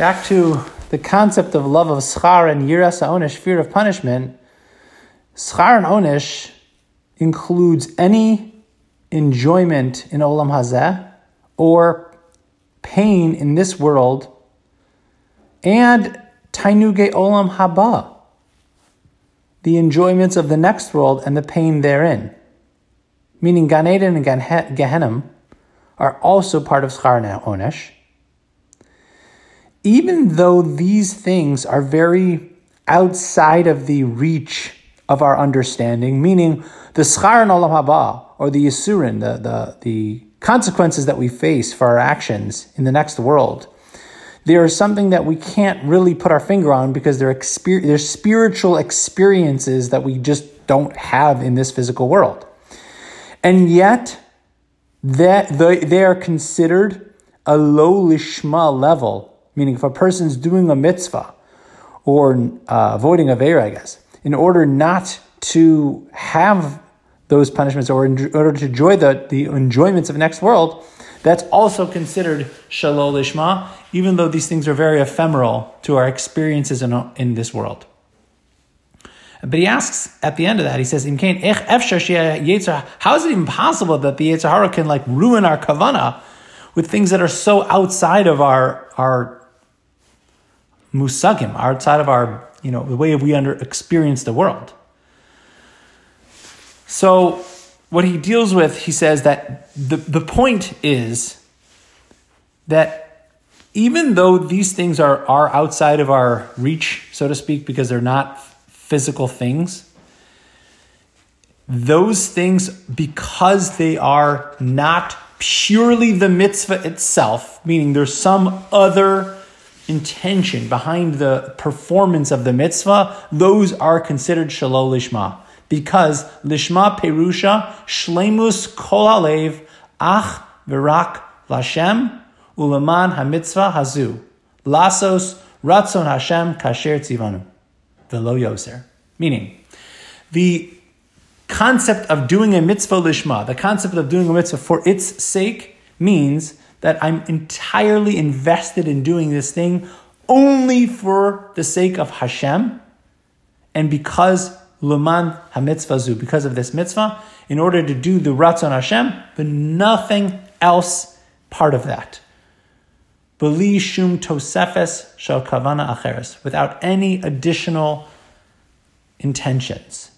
back to the concept of love of schar and yiras onish, fear of punishment. Schar and onish includes any enjoyment in olam hazeh or pain in this world, and tainuge olam haba, the enjoyments of the next world and the pain therein. Meaning Gan Eden and Gan Gehenna are also part of Schar and Onesh even though these things are very outside of the reach of our understanding, meaning the schar and olam haba, or the yisurin, the, the, the consequences that we face for our actions in the next world, they are something that we can't really put our finger on because they're, exper- they're spiritual experiences that we just don't have in this physical world. And yet, that they, they are considered a low lishma level Meaning, if a person's doing a mitzvah or uh, avoiding a veir, I guess, in order not to have those punishments or in order to enjoy the, the enjoyments of the next world, that's also considered shalol lishma, even though these things are very ephemeral to our experiences in, in this world. But he asks at the end of that, he says, How is it even possible that the Yetzer Hara can like ruin our kavana with things that are so outside of our, our musagim, outside of our, you know, the way we under experience the world. So what he deals with, he says that the, the point is that even though these things are, are outside of our reach, so to speak, because they're not physical things, those things, because they are not purely the mitzvah itself, meaning there's some other intention behind the performance of the mitzvah, those are considered shalol lishma. Because lishma perusha shlemus kol alev ach virak lashem ulaman hamitzvah hazu lasos ratzon Hashem kasher tzivanu velo yoser. Meaning, the concept of doing a mitzvah lishma, the concept of doing a mitzvah for its sake, means that I'm entirely invested in doing this thing only for the sake of Hashem and because Luman HaMitzvah because of this mitzvah, in order to do the Ratzon Hashem, but nothing else part of that. Beli Shum Tosefes Shal Kavana Acheres, without any additional intentions.